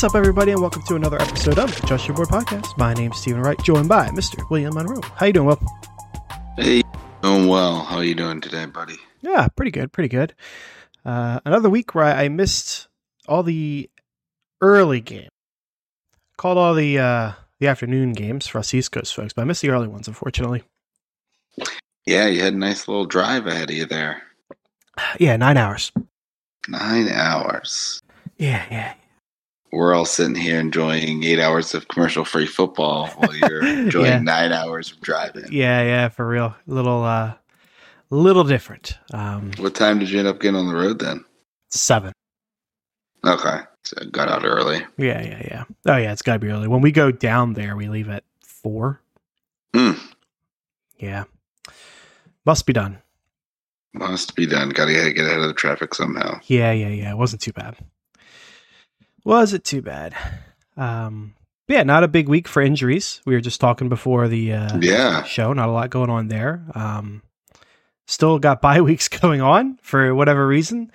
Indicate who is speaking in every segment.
Speaker 1: What's up, everybody, and welcome to another episode of the Trust Your Board podcast. My name's Stephen Wright, joined by Mr. William Monroe. How you doing, Will?
Speaker 2: Hey, doing well. How are you doing today, buddy?
Speaker 1: Yeah, pretty good, pretty good. Uh, another week where I missed all the early game. Called all the uh, the afternoon games for us East Coast folks, but I missed the early ones, unfortunately.
Speaker 2: Yeah, you had a nice little drive ahead of you there.
Speaker 1: Yeah, nine hours.
Speaker 2: Nine hours.
Speaker 1: Yeah, yeah.
Speaker 2: We're all sitting here enjoying eight hours of commercial free football while you're enjoying
Speaker 1: Yeah.
Speaker 2: nine hours of driving.
Speaker 1: Yeah, yeah, for real. Little uh little different. Um
Speaker 2: What time did you end up getting on the road then?
Speaker 1: seven.
Speaker 2: Okay. So I got out early.
Speaker 1: Yeah, yeah, yeah. Oh yeah, it's gotta be early. When we go down there, we leave at four.
Speaker 2: Hmm.
Speaker 1: Yeah. Must be done.
Speaker 2: Must be done. Gotta get ahead of the traffic somehow.
Speaker 1: Yeah, yeah, yeah. It wasn't too bad. Was it too bad? Um yeah, not a big week for injuries. We were just talking before the uh
Speaker 2: Yeah.
Speaker 1: show. Not a lot going on there. Um still got bye weeks going on for whatever reason.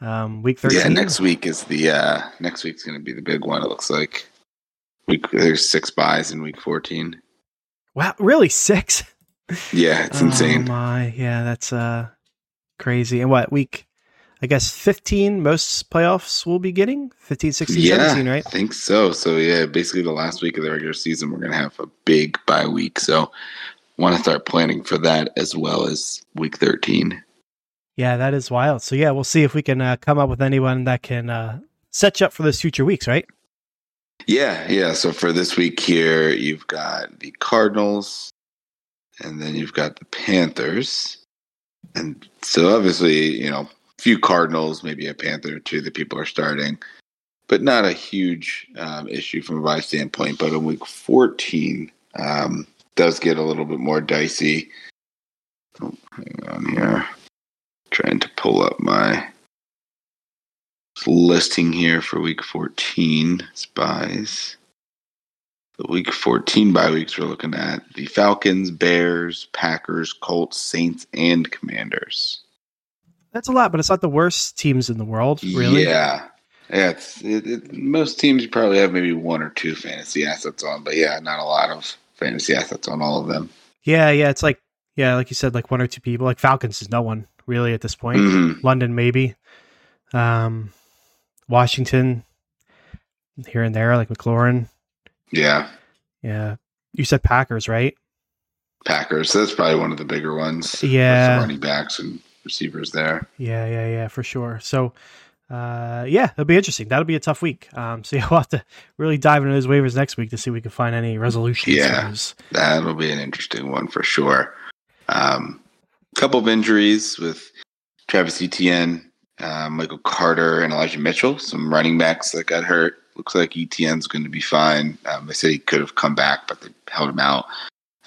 Speaker 1: Um week 13.
Speaker 2: Yeah, next week is the uh next week's gonna be the big one, it looks like. Week there's six byes in week fourteen.
Speaker 1: Wow, really? Six?
Speaker 2: Yeah, it's
Speaker 1: Oh
Speaker 2: insane.
Speaker 1: my, yeah, that's uh crazy. And what week? I guess 15 most playoffs will be getting 15, 16,
Speaker 2: yeah,
Speaker 1: 17, right?
Speaker 2: I think so. So yeah, basically the last week of the regular season, we're gonna have a big bye week. So want to start planning for that as well as week thirteen.
Speaker 1: Yeah, that is wild. So yeah, we'll see if we can uh, come up with anyone that can uh, set you up for those future weeks, right?
Speaker 2: Yeah, yeah. So for this week here, you've got the Cardinals, and then you've got the Panthers, and so obviously, you know, few Cardinals, maybe a Panther or two that people are starting, but not a huge um, issue from a bye standpoint. But in week fourteen, um, does get a little bit more dicey. Oh, hang on here, trying to pull up my listing here for week 14 spies. The week 14 bye weeks we're looking at the Falcons, Bears, Packers, Colts, Saints, and Commanders.
Speaker 1: That's a lot, but it's not the worst teams in the world, really.
Speaker 2: Yeah. Yeah, it's, it, it, most teams you probably have maybe one or two fantasy assets on, but yeah, not a lot of fantasy assets on all of them.
Speaker 1: yeah, yeah. It's like yeah, like you said, like one or two people. Like Falcons is no one really at this point.
Speaker 2: Mhm.
Speaker 1: London maybe, um, Washington here and there, like McLaurin.
Speaker 2: Yeah,
Speaker 1: Yeah, you said Packers, right?
Speaker 2: Packers. That's probably one of the bigger ones.
Speaker 1: Yeah.
Speaker 2: running backs and receivers there.
Speaker 1: Yeah, yeah, yeah, for sure. So, uh, yeah, it'll be interesting. That'll be a tough week. Um, so yeah, we'll have to really dive into those waivers next week to see if we can find any resolutions.
Speaker 2: Yeah. That'll be an interesting one for sure. Um, couple of injuries with Travis Etienne, uh, Michael Carter, and Elijah Mitchell. Some running backs that got hurt. Looks like Etienne's going to be fine. Um, they said he could have come back, but they held him out.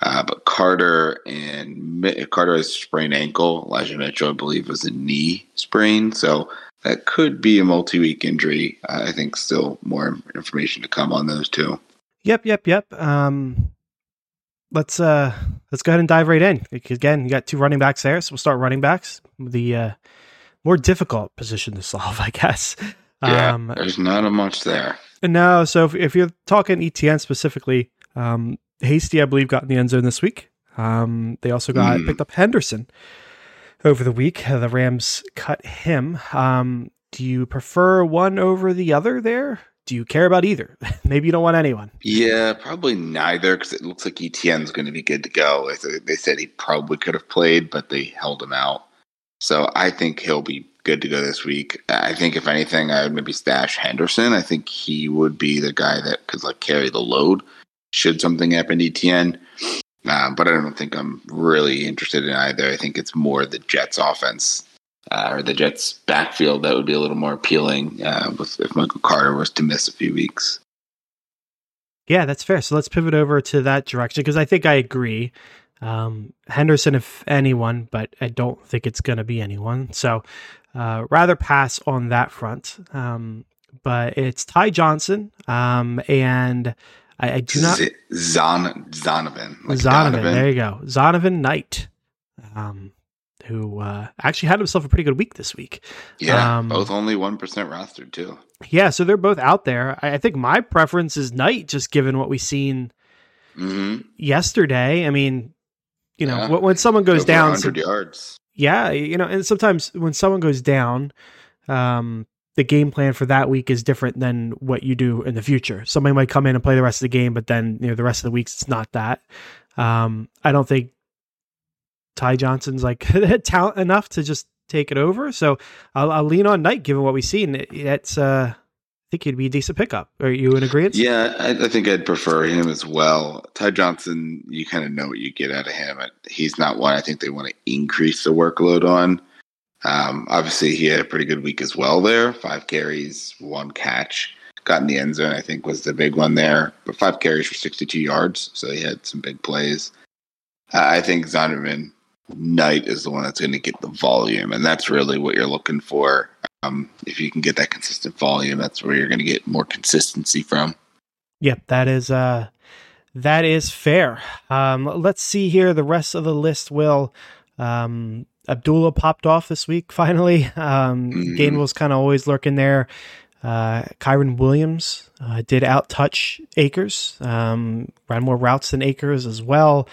Speaker 2: Uh, but Carter and Carter has sprained ankle. Elijah Mitchell, I believe, was a knee sprain. So that could be a multi-week injury. Uh, I think still more information to come on those two.
Speaker 1: Yep, yep, yep. Um, let's uh, let's go ahead and dive right in. Again, you got two running backs there, so we'll start running backs. The uh, more difficult position to solve, I guess.
Speaker 2: Yeah,
Speaker 1: Um,
Speaker 2: there's not a much there.
Speaker 1: No, so if, if you're talking Etienne specifically, um, Hasty, I believe, got in the end zone this week. Um, they also got
Speaker 2: Hmm.
Speaker 1: picked up Henderson over the week. Uh, the Rams cut him. Um, do you prefer one over the other there? Do you care about either? Maybe you don't want anyone.
Speaker 2: Yeah, probably neither because it looks like Etienne's going to be good to go. They said- They said he probably could have played, but they held him out. So I think he'll be good to go this week. I think if anything, I would maybe stash Henderson. I think he would be the guy that could like carry the load should something happen to Etienne. Uh, but I don't think I'm really interested in either. I think it's more the Jets offense uh, or the Jets backfield that would be a little more appealing uh, with, if Michael Carter was to miss a few weeks.
Speaker 1: Yeah, that's fair. So let's pivot over to that direction because I think I agree. Um, Henderson, if anyone, but I don't think it's going to be anyone. So uh, rather pass on that front. Um, but it's Ty Johnson, um, and I, I do not
Speaker 2: Z- Zon Zonovan. like
Speaker 1: Zonovan. There you go, Zonovan Knight, um, who uh, actually had himself a pretty good week this week.
Speaker 2: Yeah,
Speaker 1: Um,
Speaker 2: both only one percent rostered too.
Speaker 1: Yeah, so they're both out there. I, I think my preference is Knight, just given what we've seen
Speaker 2: hmm
Speaker 1: yesterday. I mean, you know,
Speaker 2: Yeah.
Speaker 1: when, when someone goes
Speaker 2: Over
Speaker 1: down,
Speaker 2: 100 yards.
Speaker 1: yeah, you know, and sometimes when someone goes down, um, the game plan for that week is different than what you do in the future. Somebody might come in and play the rest of the game, but then you know the rest of the weeks it's not that. Um, I don't think Ty Johnson's like talent enough to just take it over. So I'll, I'll lean on Knight given what we've seen. It- It's uh, I think he'd be a decent pickup. Are you in agreement?
Speaker 2: Yeah, I, I think I'd prefer him as well. Ty Johnson, you kind of know what you get out of him. He's not one I think they want to increase the workload on. Um, obviously, he had a pretty good week as well there. Five carries, one catch. Got in the end zone, I think, was the big one there. But five carries for 62 yards, so he had some big plays. Uh, I think Zonovan Knight is the one that's going to get the volume, and that's really what you're looking for. Um, if you can get that consistent volume, that's where you're going to get more consistency from.
Speaker 1: Yep, that is uh that is fair. Um let's see here the rest of the list will um Abdullah popped off this week finally. Um. Gainwell's kind of always lurking there. Uh Kyren Williams uh, did out touch Akers. Um ran more routes than Akers as well.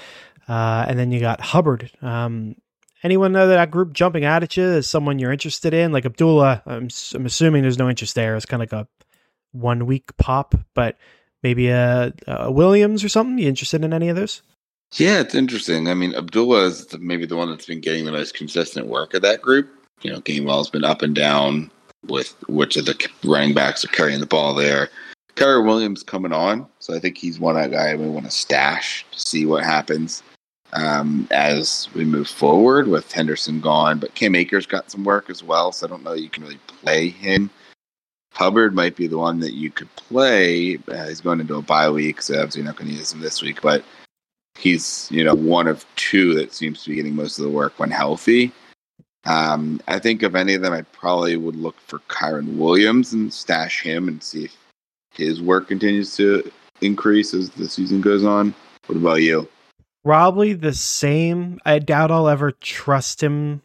Speaker 1: Uh and then you got Hubbard. Um anyone know that group jumping out at you is someone you're interested in? Like Abdullah, I'm, I'm assuming there's no interest there. It's kind of like a one week pop, but maybe a, a Williams or something. You interested in any of those?
Speaker 2: Yeah, it's interesting. I mean, Abdullah is maybe the one that's been getting the most consistent work of that group. You know, Gainwell's been up and down with which of the running backs are carrying the ball there. Kyren Williams coming on, so I think he's one guy would want to stash to see what happens um, as we move forward with Henderson gone. But Cam Akers got some work as well, so I don't know you can really play him. Hubbard might be the one that you could play. Uh, he's going into a bye week, so obviously you're not going to use him this week, but he's you know one of two that seems to be getting most of the work when healthy. Um, I think of any of them, I probably would look for Kyren Williams and stash him and see if his work continues to increase as the season goes on. What about you?
Speaker 1: Probably the same. I doubt I'll ever trust him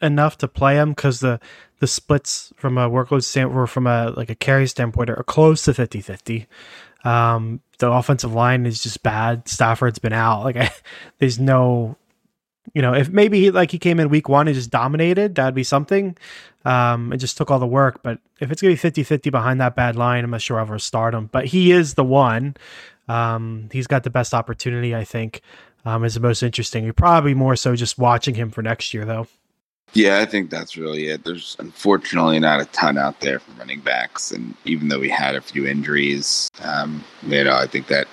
Speaker 1: enough to play him because the the splits from a workload standpoint or from a like a carry standpoint are close to 50-50. Um, the offensive line is just bad. Stafford's been out. Like I, there's no, you know, if maybe he, like he came in week one and just dominated, that'd be something. Um, and just took all the work. But if it's gonna be 50-50 behind that bad line, I'm not sure I'll ever start him. But he is the one. Um, he's got the best opportunity, I think. Um, is the most interesting. You're probably more so just watching him for next year, though.
Speaker 2: Yeah, I think that's really it. There's unfortunately not a ton out there for running backs, and even though we had a few injuries, um, you know, I think that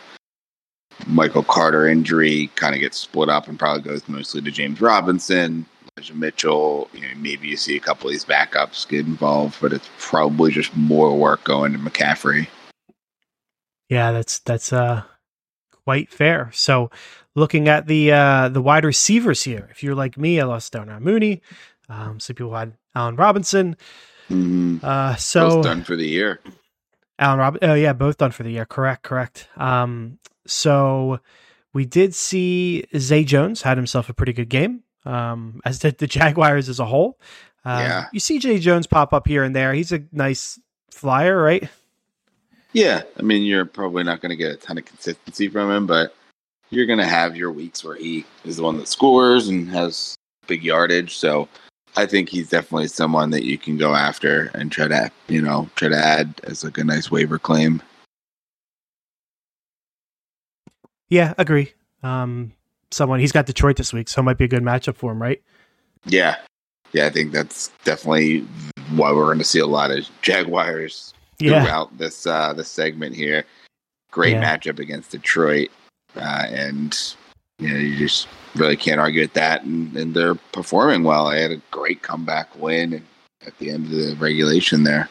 Speaker 2: Michael Carter injury kind of gets split up and probably goes mostly to James Robinson, Elijah Mitchell. You know, maybe you see a couple of these backups get involved, but it's probably just more work going to McCaffrey.
Speaker 1: Yeah, that's that's uh quite fair. So, looking at the uh the wide receivers here, if you're like me, I lost Darnell Mooney. Um, some people had Allen Robinson.
Speaker 2: Mm-hmm.
Speaker 1: Uh, so
Speaker 2: done for the year.
Speaker 1: Allen Rob. Oh yeah, both done for the year. Correct, correct. Um, so we did see Zay Jones had himself a pretty good game. Um, as did the Jaguars as a whole. Um,
Speaker 2: Yeah.
Speaker 1: You see Zay Jones pop up here and there. He's a nice flyer, right?
Speaker 2: Yeah, I mean, you're probably not going to get a ton of consistency from him, but you're going to have your weeks where he is the one that scores and has big yardage. So I think he's definitely someone that you can go after and try to, you know, try to add as like a nice waiver claim.
Speaker 1: Yeah, agree. Um, someone he's got Detroit this week, so it might be a good matchup for him, right?
Speaker 2: Yeah, yeah, I think that's definitely why we're going to see a lot of Jaguars
Speaker 1: Yeah,
Speaker 2: throughout this uh, this segment here. Great
Speaker 1: Yeah.
Speaker 2: matchup against Detroit, uh, and you know you just really can't argue with that. And, and they're performing well. They had a great comeback win at the end of the regulation there.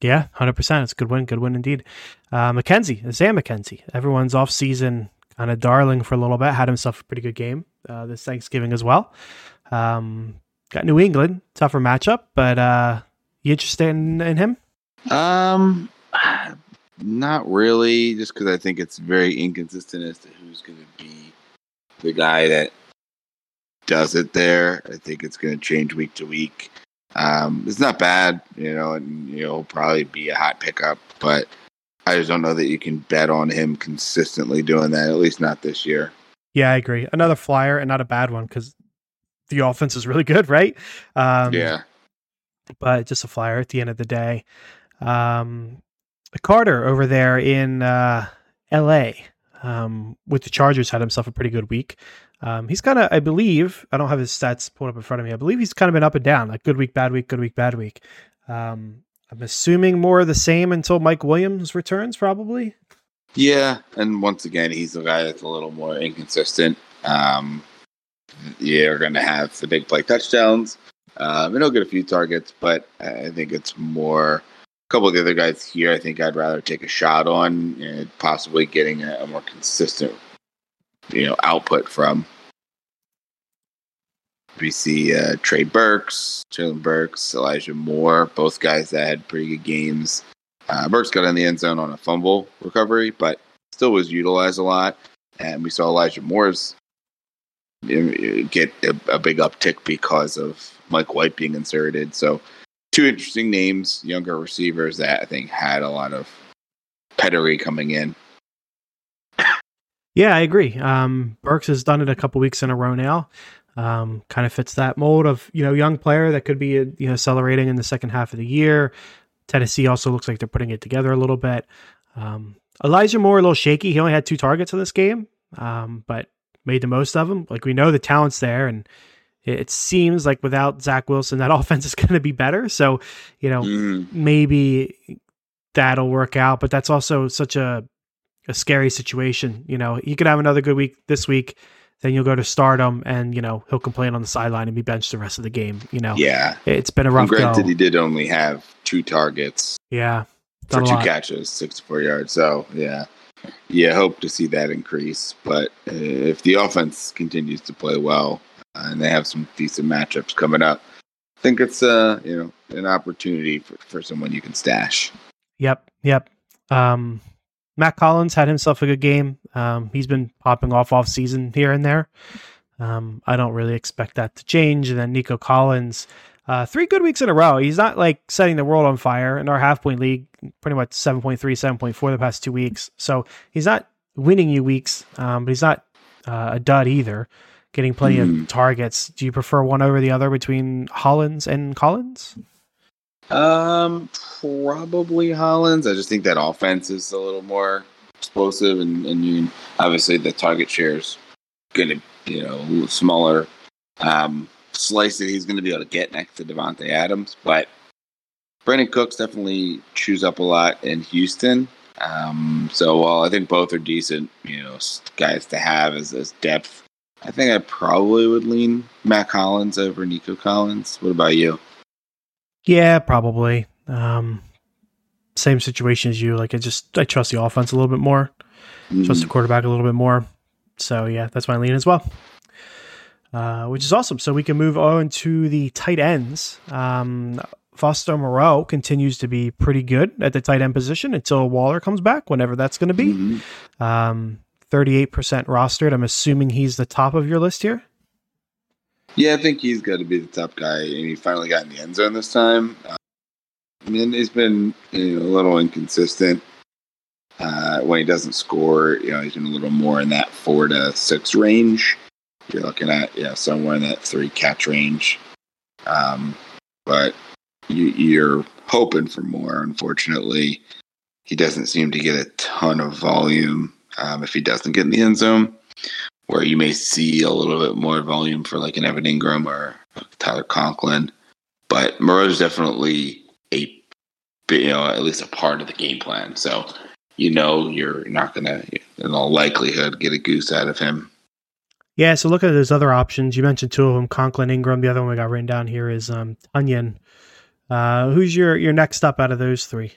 Speaker 1: yeah, hundred percent. It's a good win, good win indeed. Uh, McKenzie, Sam McKenzie, everyone's off season kind of darling for a little bit. Had himself a pretty good game uh, this Thanksgiving as well. Um, got New England, tougher matchup, but uh, you interested in, in him?
Speaker 2: Um, not really, just because I think it's very inconsistent as to who's going to be the guy that does it there. I think it's going to change week to week. Um, it's not bad, you know, and you know, he'll probably be a hot pickup, but I just don't know that you can bet on him consistently doing that. At least not this year.
Speaker 1: Yeah, I agree. Another flyer and not a bad one because the offense is really good, right? Um,
Speaker 2: yeah,
Speaker 1: but just a flyer at the end of the day. Um, Carter over there in uh, L.A. Um, with the Chargers had himself a pretty good week. Um, he's kind of, I believe, I don't have his stats pulled up in front of me. I believe he's kind of been up and down, like good week, bad week, good week, bad week. Um, I'm assuming more of the same until Mike Williams returns, probably.
Speaker 2: Yeah, and once again, he's the guy that's a little more inconsistent. Um, you're going to have the big play touchdowns, um, and he'll get a few targets, but I think it's more a couple of the other guys here. I think I'd rather take a shot on, and possibly getting a, a more consistent, you know, output from. We see uh, Trey Burks, Treylon Burks, Elijah Moore, both guys that had pretty good games. Uh, Burks got in the end zone on a fumble recovery, but still was utilized a lot. And we saw Elijah Moore's get a, a big uptick because of Mike White being inserted. So, two interesting names, younger receivers that I think had a lot of pedigree coming in.
Speaker 1: Yeah, I agree. Um, Burks has done it a couple weeks in a row now. Um, kind of fits that mold of you know young player that could be you know accelerating in the second half of the year. Tennessee also looks like they're putting it together a little bit. Um, Elijah Moore a little shaky. He only had two targets in this game, um, but made the most of them. Like we know the talent's there, and it seems like without Zach Wilson, that offense is going to be better. So you know
Speaker 2: Mm.
Speaker 1: maybe that'll work out, but that's also such a a scary situation. You know, he could have another good week this week, then you'll go to stardom, and you know he'll complain on the sideline and be benched the rest of the game. You know,
Speaker 2: Yeah.
Speaker 1: it's been a
Speaker 2: And
Speaker 1: rough go.
Speaker 2: granted, he did only have two targets
Speaker 1: Yeah,
Speaker 2: for two
Speaker 1: lot.
Speaker 2: catches, 64 yards. So, yeah. Yeah, hope to see that increase. But uh, if the offense continues to play well and they have some decent matchups coming up, I think it's uh, you know an opportunity for, for someone you can stash.
Speaker 1: Yep, yep. Um, Mack Hollins had himself a good game. Um, he's been popping off off season here and there. Um, I don't really expect that to change. And then Nico Collins, uh, three good weeks in a row. He's not like setting the world on fire in our half point league, pretty much 7.3, 7.4 the past two weeks. So he's not winning you weeks, um, but he's not uh, a dud either, getting plenty
Speaker 2: Hmm.
Speaker 1: of targets. Do you prefer one over the other between Hollins and Collins?
Speaker 2: Um, probably Hollins. I just think that offense is a little more explosive, and and you obviously the target share is going to you know a little smaller um, slice that he's going to be able to get next to Davante Adams, but Brandin Cooks definitely chews up a lot in Houston. Um, so while I think both are decent, you know, guys to have as, as depth, I think I probably would lean Mack Hollins over Nico Collins. What about you?
Speaker 1: Yeah, probably. Um, same situation as you. Like I just I trust the offense a little bit more. Trust the quarterback a little bit more. So yeah, that's my lean as well. Uh, which is awesome. So we can move on to the tight ends. Um, Foster Moreau continues to be pretty good at the tight end position until Waller comes back, whenever that's going to be.
Speaker 2: Mhm.
Speaker 1: Um, 38% rostered. I'm assuming he's the top of your list here.
Speaker 2: Yeah, I think he's got to be the top guy, and he finally got in the end zone this time. Uh, I mean, he's been you know, a little inconsistent. Uh, when he doesn't score, you know, he's been a little more in that four to six range. You're looking at yeah, somewhere in that three catch range. Um, but you, you're hoping for more. Unfortunately, he doesn't seem to get a ton of volume um, if he doesn't get in the end zone where you may see a little bit more volume for like an Evan Engram or Tyler Conklin. But Moreau's definitely a you know at least a part of the game plan. So you know you're not gonna in all likelihood get a goose out of him.
Speaker 1: Yeah, so look at those other options. You mentioned two of them, Conklin, Engram. The other one we got written down here is um, Tonyan. Uh, who's your your next up out of those three?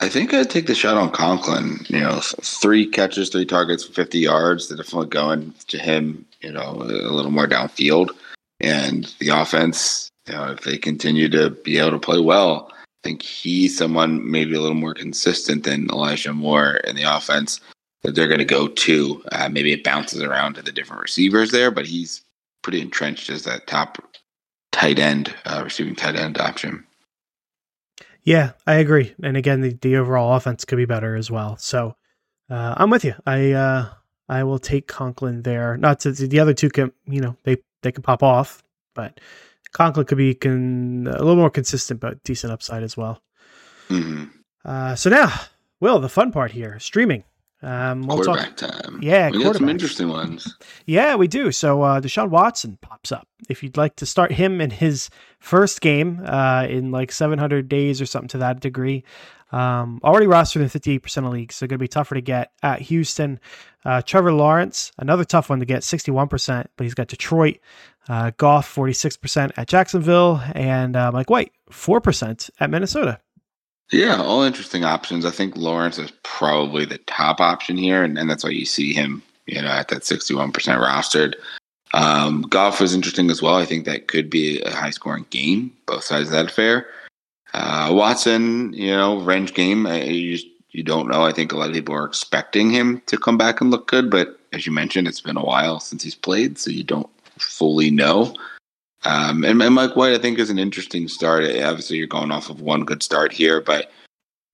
Speaker 2: I think I'd take the shot on Conklin. You know, three catches, three targets, fifty yards. They're definitely going to him. You know, a little more downfield, and the offense. You know, if they continue to be able to play well, I think he's someone maybe a little more consistent than Elijah Moore in the offense that they're going to go to. Uh, maybe it bounces around to the different receivers there, but he's pretty entrenched as that top tight end, uh, receiving tight end option.
Speaker 1: Yeah, I agree. And again, the, the overall offense could be better as well. So uh, I'm with you. I uh, I will take Conklin there. Not to the other two can you know they they can pop off, but Conklin could be can, a little more consistent, but decent upside as well.
Speaker 2: Mm-hmm.
Speaker 1: Uh, so now, Will, the fun part here, streaming.
Speaker 2: Um, we'll quarterback talk, time.
Speaker 1: Yeah,
Speaker 2: we got some interesting ones.
Speaker 1: Yeah, we do. So uh, Deshaun Watson pops up. If you'd like to start him in his first game uh, in like 700 days or something to that degree, um, already rostered in 58% of leagues, so going to be tougher to get at Houston. Uh, Trevor Lawrence, another tough one to get, 61%, but he's got Detroit. Uh, Goff, 46% at Jacksonville, and uh, Mike White, 4% at Minnesota.
Speaker 2: Yeah, all interesting options. I think Lawrence is probably the top option here, and, and that's why you see him, you know, at that 61% rostered. Um, Goff was interesting as well. I think that could be a high scoring game, both sides of that affair. Uh, Watson, you know, range game. you, you don't know. I think a lot of people are expecting him to come back and look good, but as you mentioned, it's been a while since he's played, so you don't fully know. Um, and, and, Mike White, I think, is an interesting start. Obviously, you're going off of one good start here, but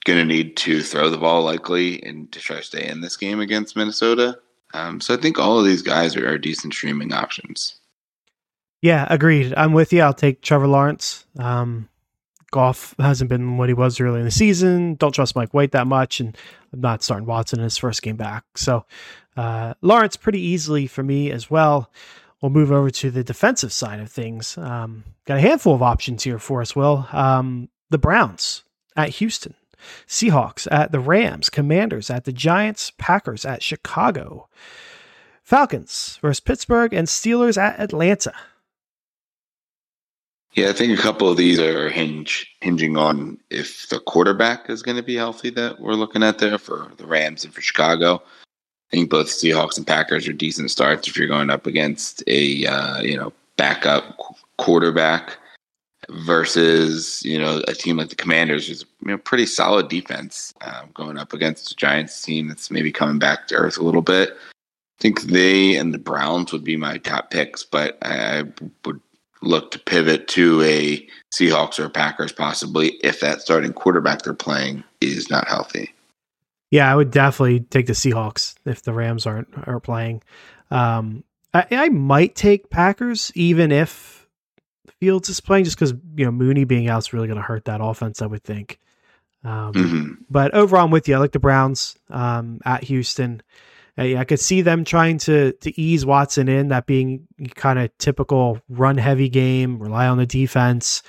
Speaker 2: going to need to throw the ball likely and to try to stay in this game against Minnesota. Um, so I think all of these guys are, are, decent streaming options.
Speaker 1: Yeah, agreed. I'm with you. I'll take Trevor Lawrence. Um, Goff hasn't been what he was early in the season. Don't trust Mike White that much, and I'm not starting Watson in his first game back. So uh, Lawrence pretty easily for me as well we'll move over to the defensive side of things. Um, got a handful of options here for us, Will. Um, the Browns at Houston, Seahawks at the Rams, Commanders at the Giants, Packers at Chicago, Falcons versus Pittsburgh, and Steelers at Atlanta.
Speaker 2: Yeah, I think a couple of these are hinge hinging on if the quarterback is going to be healthy that we're looking at there for the Rams and for Chicago. I think both Seahawks and Packers are decent starts if you're going up against a uh, you know backup quarterback versus you know a team like the Commanders, who's you know pretty solid defense uh, going up against a Giants team that's maybe coming back to earth a little bit. I think they and the Browns would be my top picks, but I would look to pivot to a Seahawks or Packers possibly if that starting quarterback they're playing is not healthy.
Speaker 1: Yeah, I would definitely take the Seahawks if the Rams aren't are playing. Um, I, I might take Packers even if Fields is playing, just because you know Mooney being out is really going to hurt that offense. I would think. Um, mm-hmm. But overall, I'm with you. I like the Browns um, at Houston. I, I could see them trying to to ease Watson in, that being kind of typical run heavy game, rely on the defense.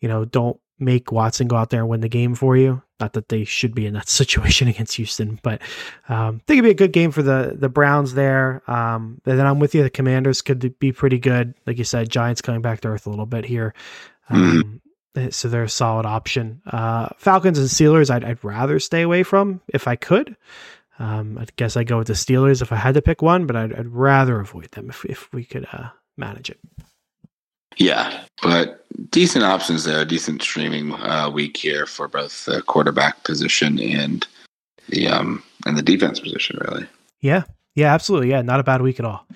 Speaker 1: You know, don't make Watson go out there and win the game for you. Not that they should be in that situation against Houston, but um, I think it'd be a good game for the the Browns there. Um, and then I'm with you. The Commanders could be pretty good, like you said. Giants coming back to earth a little bit here, um, mm-hmm. so they're a solid option. Uh, Falcons and Steelers, I'd, I'd rather stay away from if I could. Um, I guess I go with the Steelers if I had to pick one, but I'd, I'd rather avoid them if if we could uh, manage it.
Speaker 2: Yeah, but decent options there. Decent streaming uh, week here for both the quarterback position and the um and the defense position. Really.
Speaker 1: Yeah. Yeah. Absolutely. Yeah. Not a bad week at all.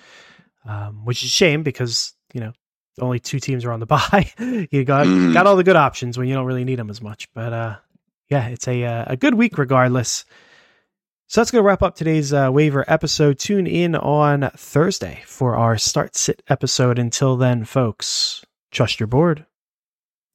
Speaker 1: Um, which is a shame because you know only two teams are on the bye. you got mm. got all the good options when you don't really need them as much. But uh, yeah, it's a uh, a good week regardless. So that's going to wrap up today's uh, waiver episode. Tune in on Thursday for our start sit episode. Until then, folks, trust your board.